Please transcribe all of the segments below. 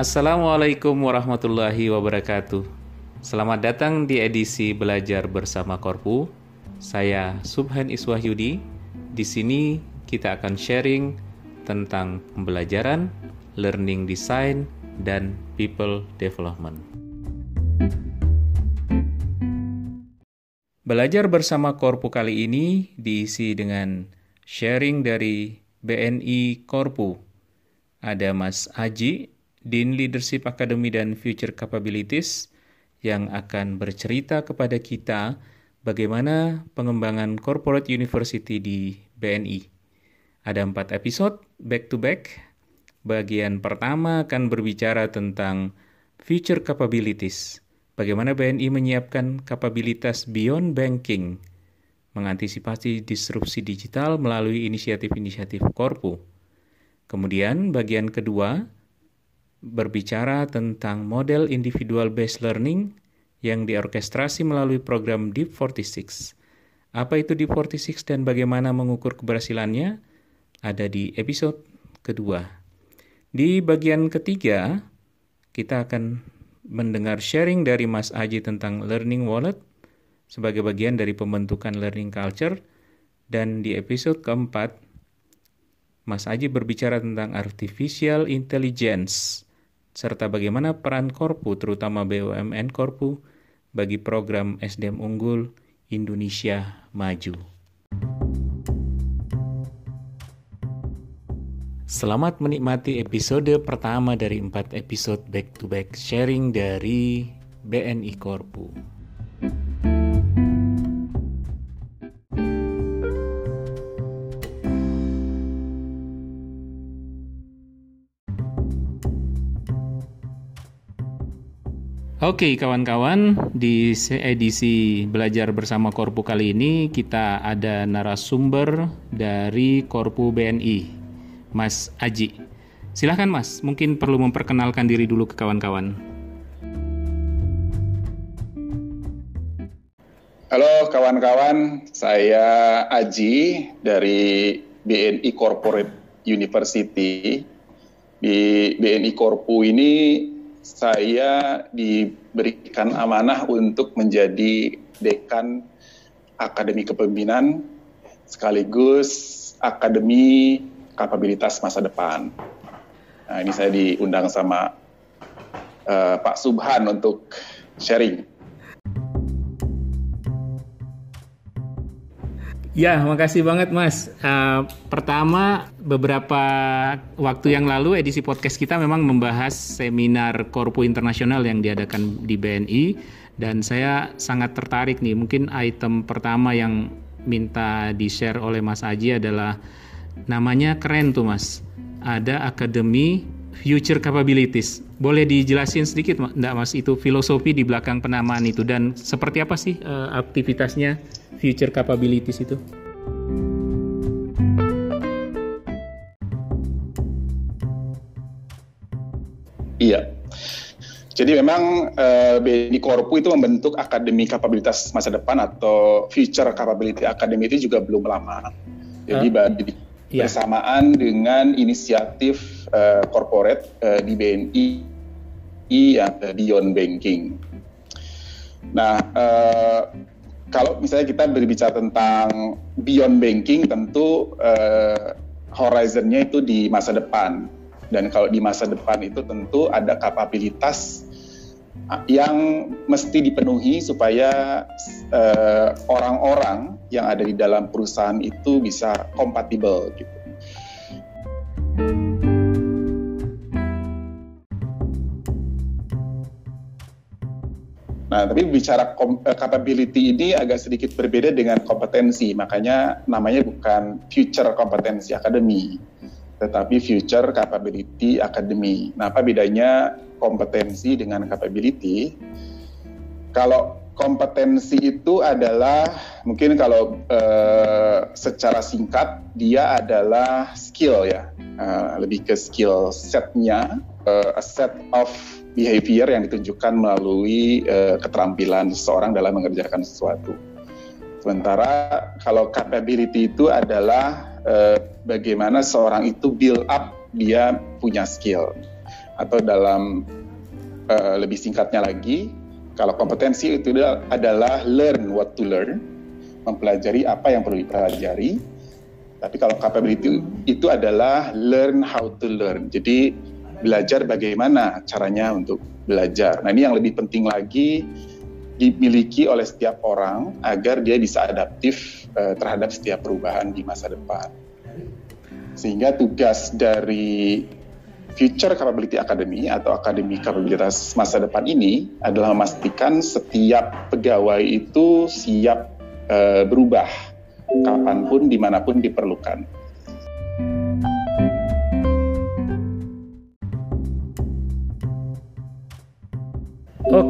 Assalamualaikum warahmatullahi wabarakatuh. Selamat datang di edisi Belajar Bersama Korpu. Saya Subhan Iswahyudi. Di sini kita akan sharing tentang pembelajaran, learning design, dan people development. Belajar bersama Korpu kali ini diisi dengan sharing dari BNI Korpu. Ada Mas Aji Dean Leadership Academy dan Future Capabilities yang akan bercerita kepada kita bagaimana pengembangan corporate university di BNI. Ada empat episode back to back. Bagian pertama akan berbicara tentang future capabilities. Bagaimana BNI menyiapkan kapabilitas beyond banking, mengantisipasi disrupsi digital melalui inisiatif-inisiatif Korpu. Kemudian bagian kedua berbicara tentang model individual based learning yang diorkestrasi melalui program Deep 46. Apa itu Deep 46 dan bagaimana mengukur keberhasilannya? Ada di episode kedua. Di bagian ketiga, kita akan mendengar sharing dari Mas Aji tentang Learning Wallet sebagai bagian dari pembentukan learning culture dan di episode keempat Mas Aji berbicara tentang artificial intelligence serta bagaimana peran Korpu, terutama BUMN Korpu, bagi program SDM Unggul Indonesia Maju. Selamat menikmati episode pertama dari empat episode back-to-back sharing dari BNI Korpu. Oke kawan-kawan, di edisi Belajar Bersama Korpu kali ini kita ada narasumber dari Korpu BNI, Mas Aji. Silahkan Mas, mungkin perlu memperkenalkan diri dulu ke kawan-kawan. Halo kawan-kawan, saya Aji dari BNI Corporate University. Di BNI Korpu ini saya diberikan amanah untuk menjadi dekan Akademi Kepemimpinan sekaligus Akademi Kapabilitas Masa Depan. Nah, ini saya diundang sama uh, Pak Subhan untuk sharing. Ya, makasih banget Mas. Uh, pertama, beberapa waktu yang lalu edisi podcast kita memang membahas seminar Korpu Internasional yang diadakan di BNI dan saya sangat tertarik nih. Mungkin item pertama yang minta di-share oleh Mas Aji adalah namanya keren tuh Mas. Ada Akademi Future Capabilities. Boleh dijelasin sedikit enggak Mas itu filosofi di belakang penamaan itu dan seperti apa sih uh, aktivitasnya future capabilities itu? Iya. Jadi memang uh, eh, BNI Korpu itu membentuk Akademi Kapabilitas Masa Depan atau Future Capability Academy itu juga belum lama. Jadi uh, bersamaan dengan inisiatif uh, corporate uh, di BNI yang uh, Beyond Banking. Nah, uh, kalau misalnya kita berbicara tentang beyond banking, tentu uh, horizonnya itu di masa depan. Dan kalau di masa depan itu tentu ada kapabilitas yang mesti dipenuhi supaya eh, orang-orang uh, yang ada di dalam perusahaan itu bisa kompatibel gitu. Nah, tapi bicara eh, capability ini agak sedikit berbeda dengan kompetensi, makanya namanya bukan Future Competency Academy, tetapi Future Capability Academy. Nah, apa bedanya kompetensi dengan capability? Kalau kompetensi itu adalah mungkin kalau uh, secara singkat dia adalah skill ya, uh, lebih ke skill setnya, uh, a set of behavior yang ditunjukkan melalui uh, keterampilan seseorang dalam mengerjakan sesuatu. Sementara kalau capability itu adalah uh, bagaimana seorang itu build up dia punya skill. atau dalam uh, lebih singkatnya lagi, kalau kompetensi itu adalah learn what to learn, mempelajari apa yang perlu dipelajari. Tapi kalau capability itu adalah learn how to learn. Jadi belajar bagaimana caranya untuk belajar. Nah ini yang lebih penting lagi dimiliki oleh setiap orang agar dia bisa adaptif uh, terhadap setiap perubahan di masa depan. Sehingga tugas dari Future Capability Academy atau Akademi Kapabilitas Masa Depan ini adalah memastikan setiap pegawai itu siap uh, berubah kapan pun, di mana pun diperlukan.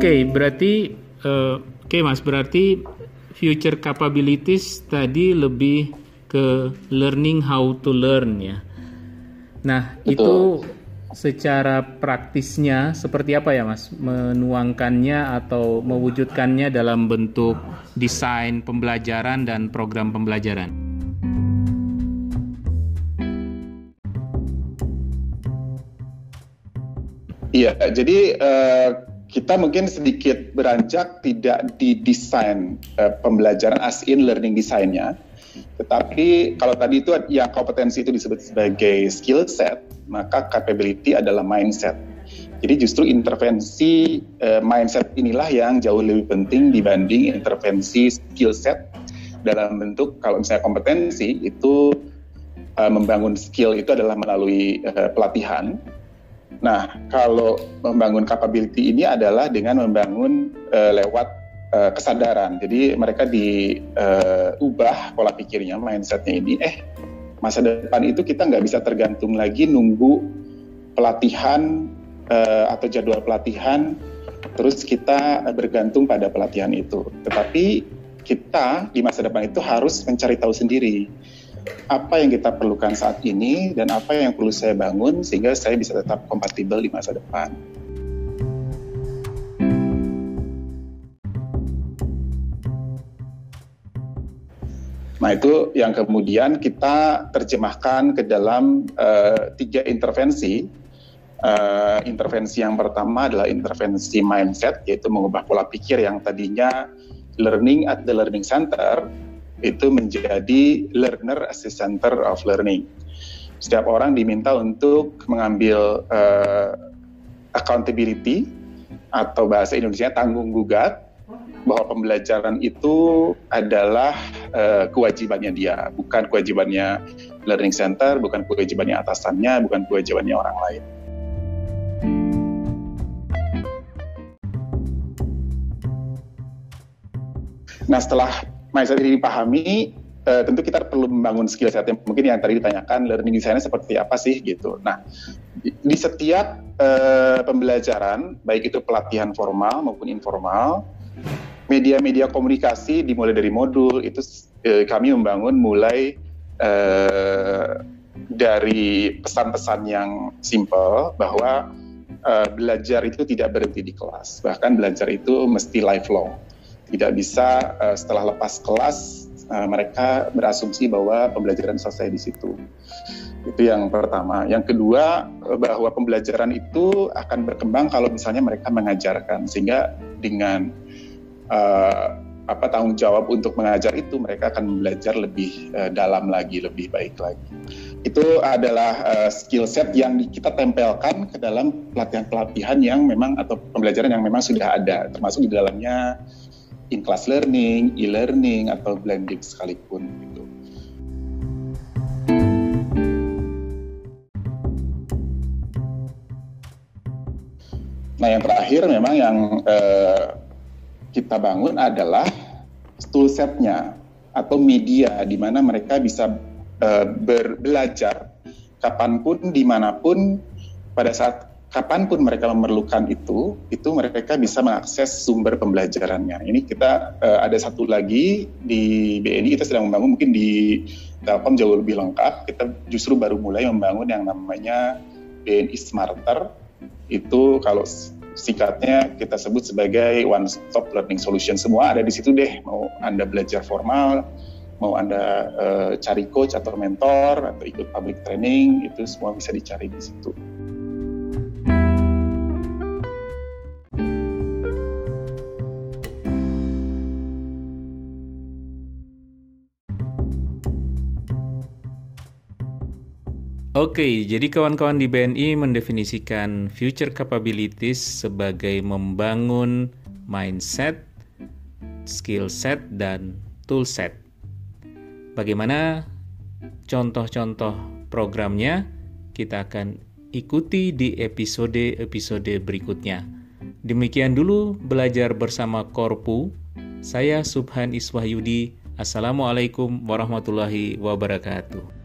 Okay, berarti uh, oke okay, Mas, berarti future capabilities tadi lebih ke learning how to learn ya. Nah, Betul. itu secara praktisnya seperti apa ya Mas menuangkannya atau mewujudkannya dalam bentuk desain pembelajaran dan program pembelajaran? Iya, jadi uh, kita mungkin sedikit beranjak tidak di desain uh, pembelajaran as in learning desainnya, tetapi kalau tadi itu yang kompetensi itu disebut sebagai skill set, maka capability adalah mindset. Jadi justru intervensi uh, mindset inilah yang jauh lebih penting dibanding intervensi skill set. Dalam bentuk kalau misalnya kompetensi itu uh, membangun skill itu adalah melalui uh, pelatihan Nah, kalau membangun capability ini adalah dengan membangun uh, lewat uh, kesadaran. Jadi mereka diubah uh, pola pikirnya, mindsetnya ini. Eh, masa depan itu kita nggak bisa tergantung lagi nunggu pelatihan uh, atau jadwal pelatihan, terus kita bergantung pada pelatihan itu. Tetapi kita di masa depan itu harus mencari tahu sendiri apa yang kita perlukan saat ini dan apa yang perlu saya bangun sehingga saya bisa tetap kompatibel di masa depan. Nah itu yang kemudian kita terjemahkan ke dalam uh, tiga intervensi. Uh, intervensi yang pertama adalah intervensi mindset, yaitu mengubah pola pikir yang tadinya learning at the learning center itu menjadi learner as center of learning. Setiap orang diminta untuk mengambil uh, accountability atau bahasa Indonesia tanggung gugat bahwa pembelajaran itu adalah uh, kewajibannya dia, bukan kewajibannya learning center, bukan kewajibannya atasannya, bukan kewajibannya orang lain. Nah setelah mindset ini dipahami, uh, tentu kita perlu membangun skill set yang mungkin yang tadi ditanyakan learning design seperti apa sih gitu. Nah, di, di setiap uh, pembelajaran, baik itu pelatihan formal maupun informal, media-media komunikasi dimulai dari modul itu uh, kami membangun mulai uh, dari pesan-pesan yang simple bahwa uh, belajar itu tidak berhenti di kelas, bahkan belajar itu mesti lifelong tidak bisa uh, setelah lepas kelas uh, mereka berasumsi bahwa pembelajaran selesai di situ. Itu yang pertama. Yang kedua uh, bahwa pembelajaran itu akan berkembang kalau misalnya mereka mengajarkan sehingga dengan uh, apa tanggung jawab untuk mengajar itu mereka akan belajar lebih uh, dalam lagi, lebih baik lagi. Itu adalah uh, skill set yang kita tempelkan ke dalam pelatihan-pelatihan yang memang atau pembelajaran yang memang sudah ada, termasuk di dalamnya in-class learning, e-learning, atau blending sekalipun. Gitu. Nah yang terakhir memang yang eh, kita bangun adalah toolsetnya atau media di mana mereka bisa eh, berbelajar kapan pun, di mana pun, pada saat kapan pun mereka memerlukan itu, itu mereka bisa mengakses sumber pembelajarannya. Ini kita uh, ada satu lagi di BNI kita sedang membangun mungkin di Telkom jauh lebih lengkap. Kita justru baru mulai membangun yang namanya BNI Smarter. Itu kalau singkatnya kita sebut sebagai one stop learning solution. Semua ada di situ deh. Mau Anda belajar formal, mau Anda uh, cari coach atau mentor atau ikut public training, itu semua bisa dicari di situ. Oke, jadi kawan-kawan di BNI mendefinisikan future capabilities sebagai membangun mindset, skill set, dan tool set. Bagaimana contoh-contoh programnya? Kita akan ikuti di episode-episode berikutnya. Demikian dulu belajar bersama Korpu. Saya Subhan Iswahyudi. Assalamualaikum warahmatullahi wabarakatuh.